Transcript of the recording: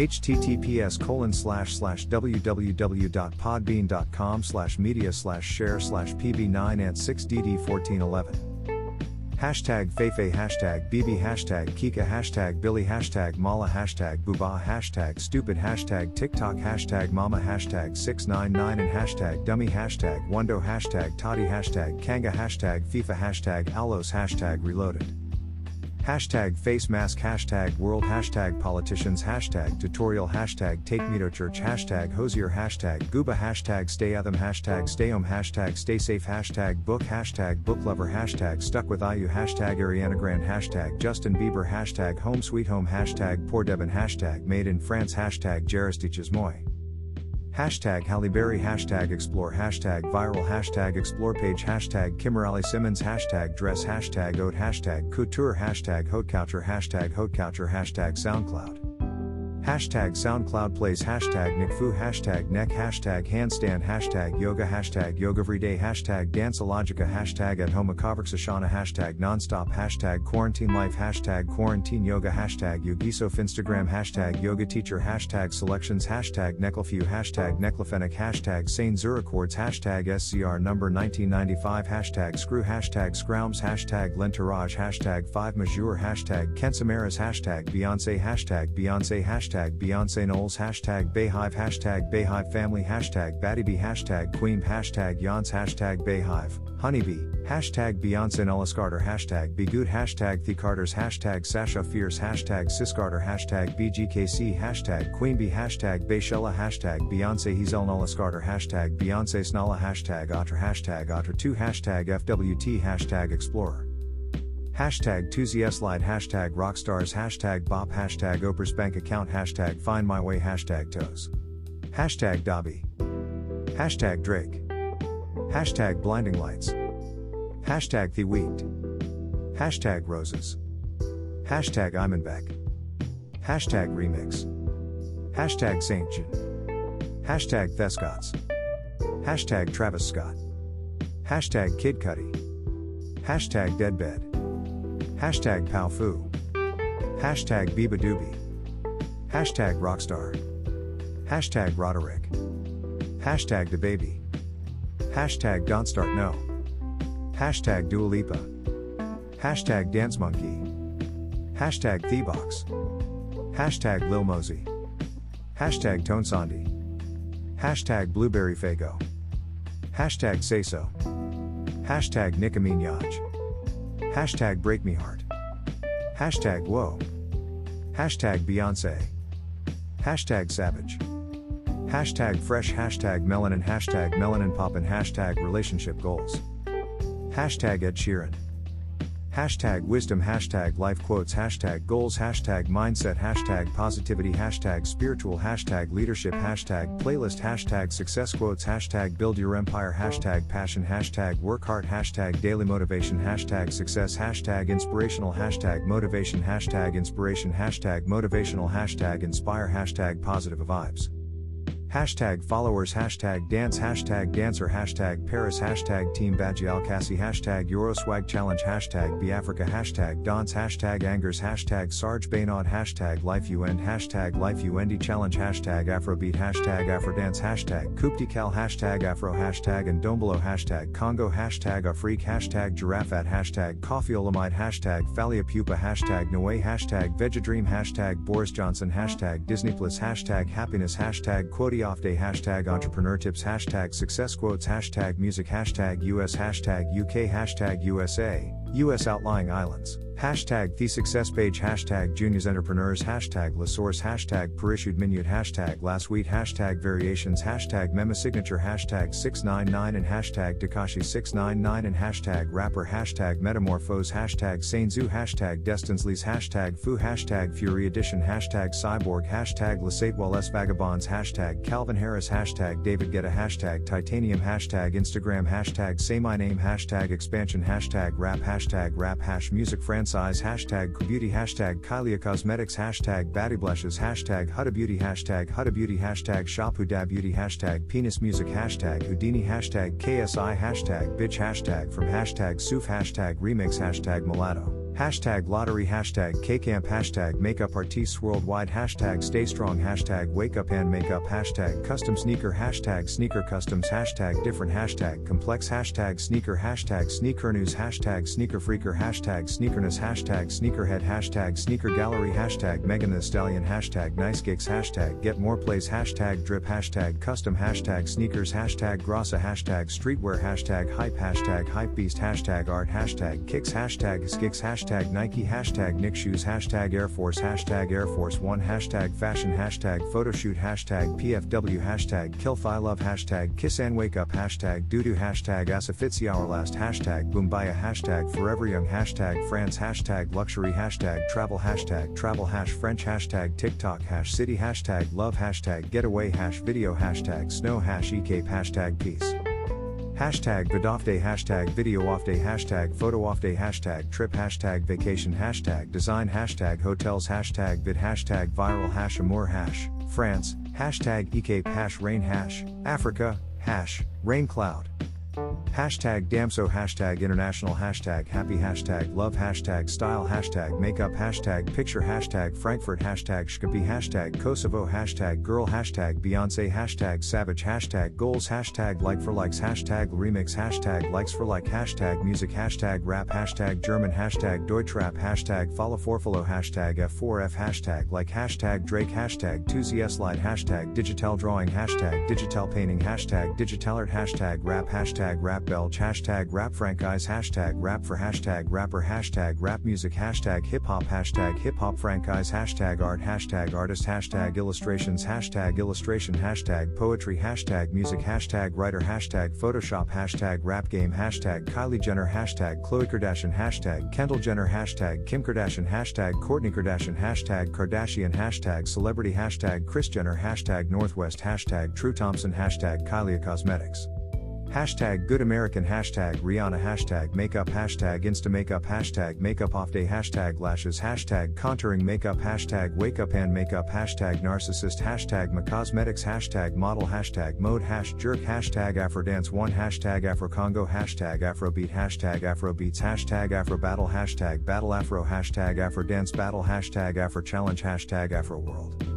https colon slash slash www.podbean.com slash media slash share slash pb9 and 6dd1411 Hashtag Feifei Hashtag BB Hashtag Kika Hashtag Billy Hashtag Mala Hashtag Booba Hashtag Stupid Hashtag TikTok Hashtag Mama Hashtag 699 and Hashtag Dummy Hashtag Wando Hashtag Toddy Hashtag Kanga Hashtag FIFA Hashtag Alos Hashtag Reloaded Hashtag face mask hashtag world hashtag politicians hashtag tutorial hashtag take me to church hashtag Hozier hashtag gooba hashtag stay them hashtag stay home hashtag stay safe hashtag book hashtag book lover hashtag stuck with IU hashtag Ariana Grande hashtag Justin Bieber hashtag home sweet home hashtag poor Devon hashtag made in France hashtag Jaristiches Moi Hashtag Halle Berry Hashtag Explore Hashtag Viral Hashtag Explore Page Hashtag Kimberly Simmons Hashtag Dress Hashtag Oat Hashtag Couture Hashtag Couture Hashtag Couture Hashtag SoundCloud Hashtag SoundCloud plays hashtag NickFu hashtag neck hashtag handstand hashtag yoga hashtag yoga everyday hashtag danceologica hashtag at home Ashana hashtag nonstop hashtag quarantine life hashtag quarantine yoga hashtag yogisof Instagram hashtag yoga teacher hashtag selections hashtag necklefew hashtag necklefenic hashtag Saint Zurichords hashtag SCR number 1995 hashtag screw hashtag scroums hashtag lentourage hashtag 5 majour hashtag kensamaras hashtag Beyonce hashtag Beyonce hashtag hashtag Beyonce Knowles. Hashtag Beyhive hashtag Beyhive family. Hashtag Battybee hashtag Queen hashtag Yance hashtag Beyhive Honeybee hashtag Beyonce Knowles Carter. Hashtag Begood hashtag The Carters. Hashtag Sasha Fierce. Hashtag Siscarter hashtag BGKC hashtag Queenbee hashtag Beychella. Hashtag Beyonce Hazel Knowles Carter. Hashtag Beyonce Snala hashtag Otter. Hashtag Otter2 hashtag FWT hashtag Explorer Hashtag ToosieSlide Hashtag Rockstars Hashtag Bop Hashtag Oprah's Bank Account Hashtag Find My Way Hashtag Toes. Hashtag Dobby. Hashtag Drake. Hashtag Blinding Lights. Hashtag The Wheat Hashtag Roses. Hashtag Imanbek Hashtag Remix. Hashtag St. John Hashtag Thescots Hashtag Travis Scott. Hashtag Kid Cudi. Hashtag Deadbed Hashtag Powfu. Hashtag Biba. Hashtag Rockstar. Hashtag Roddy Ricch. Hashtag DaBaby. Hashtag Don't Start No. Hashtag Dua Lipa. Hashtag Dance Monkey. Hashtag Thebox. Hashtag Lil Mosey. Hashtag Tones and I. Hashtag Blueberry Faygo. Hashtag Say So. Hashtag Nicki Minaj. Hashtag break me heart. Hashtag whoa. Hashtag Beyonce. Hashtag savage. Hashtag fresh hashtag melanin hashtag melanin poppin hashtag relationship goals. Hashtag Ed Sheeran. Hashtag wisdom, hashtag life quotes, hashtag goals, hashtag mindset, hashtag positivity, hashtag spiritual, hashtag leadership, hashtag playlist, hashtag success quotes, hashtag build your empire, hashtag passion, hashtag work hard, hashtag daily motivation, hashtag success, hashtag inspirational, hashtag motivation, hashtag inspiration, hashtag motivational, hashtag inspire, hashtag positive vibes. Hashtag followers, hashtag dance, hashtag dancer, hashtag Paris, hashtag Team Bagial Cassie, hashtag Euroswag Challenge, hashtag Biafrica, hashtag Dance, hashtag Angers, hashtag Sarge Baynod, hashtag Life You End, hashtag Life You Endy Challenge, hashtag Afrobeat, hashtag Afrodance, hashtag Kuptical, hashtag Afro, hashtag and Dombolo, hashtag Congo, hashtag Afreak, hashtag Giraffe hashtag Coffeeolamide, hashtag Phalia Pupa, hashtag Noe, hashtag Vegedream, hashtag Boris Johnson, hashtag Disney Plus, hashtag Happiness, hashtag Off day hashtag entrepreneur tips hashtag success quotes hashtag music hashtag US hashtag UK hashtag USA US outlying islands. Hashtag the success page. Hashtag juniors entrepreneurs. Hashtag la source. Hashtag perissued minute. Hashtag last week. Hashtag variations. Hashtag memo signature. Hashtag 699 and Hashtag Tekashi 699 and Hashtag rapper. Hashtag metamorphose. Hashtag Sainzu Hashtag Destinsleys Hashtag Fu. Hashtag Fury Edition. Hashtag Cyborg. Hashtag Lasatewell S Vagabonds. Hashtag Calvin Harris. Hashtag David Guetta. Hashtag Titanium. Hashtag Instagram. Hashtag Say My Name. Hashtag Expansion. Hashtag Rap. Hashtag Rap Hash Music France hashtag beauty. Hashtag Kylie Cosmetics. Hashtag Blushes. Hashtag Huda Beauty. Hashtag Huda Beauty. Hashtag Shop Huda Beauty. Hashtag Penis Music. Hashtag Houdini. Hashtag KSI hashtag Bitch. Hashtag From hashtag Suf hashtag Remix. Hashtag Mulatto Hashtag lottery, hashtag Kcamp, hashtag makeup artists worldwide, hashtag stay strong, hashtag wake up and makeup, hashtag custom sneaker, hashtag sneaker customs, hashtag different, hashtag complex, hashtag sneaker, hashtag sneaker news, hashtag sneaker freaker, hashtag sneakerness, hashtag sneakerhead, hashtag sneaker gallery, hashtag Megan the Stallion, hashtag nice gigs, hashtag get more plays, hashtag drip, hashtag custom, hashtag sneakers, hashtag grassa, hashtag streetwear, hashtag hype, hashtag hype beast, hashtag art, hashtag kicks, hashtag skicks, hashtag hashtag Nike, hashtag Nick Shoes, hashtag Air Force, hashtag Air Force One, hashtag Fashion, hashtag Photoshoot, hashtag PFW, hashtag Kill Love, hashtag Kiss and Wake Up, hashtag Doodoo, hashtag Asafitsi Our Last, hashtag Boombaya, hashtag Forever Young, hashtag France, hashtag Luxury, hashtag Travel, hashtag Travel, hash French, hashtag TikTok, hash City, hashtag Love, hashtag Getaway, hash Video, hashtag Snow, hash Ecape, hashtag Peace. Hashtag vidoff day, hashtag video off day, hashtag photo off day, hashtag trip, hashtag vacation, hashtag design, hashtag hotels, hashtag vid, hashtag viral, hash amour, hash France, hashtag ecape, hash rain, hash Africa, hash rain cloud. Hashtag Damso hashtag international hashtag happy hashtag love hashtag style hashtag makeup hashtag picture hashtag Frankfurt hashtag Shkapi hashtag Kosovo hashtag girl hashtag Beyonce hashtag savage hashtag goals hashtag like for likes hashtag remix hashtag likes for like hashtag music hashtag rap hashtag German hashtag Deutschrap hashtag follow for follow hashtag F4F hashtag like hashtag Drake hashtag Toosie slide hashtag digital drawing hashtag digital painting hashtag digital art hashtag rap hashtag rap rap belch hashtag rap franchise hashtag rap for hashtag rapper hashtag rap music hashtag hip hop hashtag hip hop franchise hashtag art hashtag artist hashtag illustrations hashtag illustration hashtag poetry hashtag music hashtag writer hashtag photoshop hashtag rap game hashtag Kylie Jenner hashtag Khloe Kardashian hashtag Kendall Jenner hashtag Kim Kardashian hashtag Kourtney Kardashian hashtag Kardashian hashtag celebrity hashtag Kris Jenner hashtag Northwest hashtag True Thompson hashtag Kylie Cosmetics Hashtag Good American Hashtag Rihanna Hashtag Makeup Hashtag Insta Makeup Hashtag Makeup Off Day Hashtag Lashes Hashtag Contouring Makeup Hashtag Wake Up and Makeup Hashtag Narcissist Hashtag Macosmetics Hashtag Model Hashtag Mode Hash Jerk Hashtag Afrodance 1 Hashtag Afrocongo Hashtag Afrobeat Hashtag Afrobeats Hashtag Afrobattle Hashtag Battle Afro Hashtag Afrodance Battle Hashtag Afro Challenge Hashtag Afro World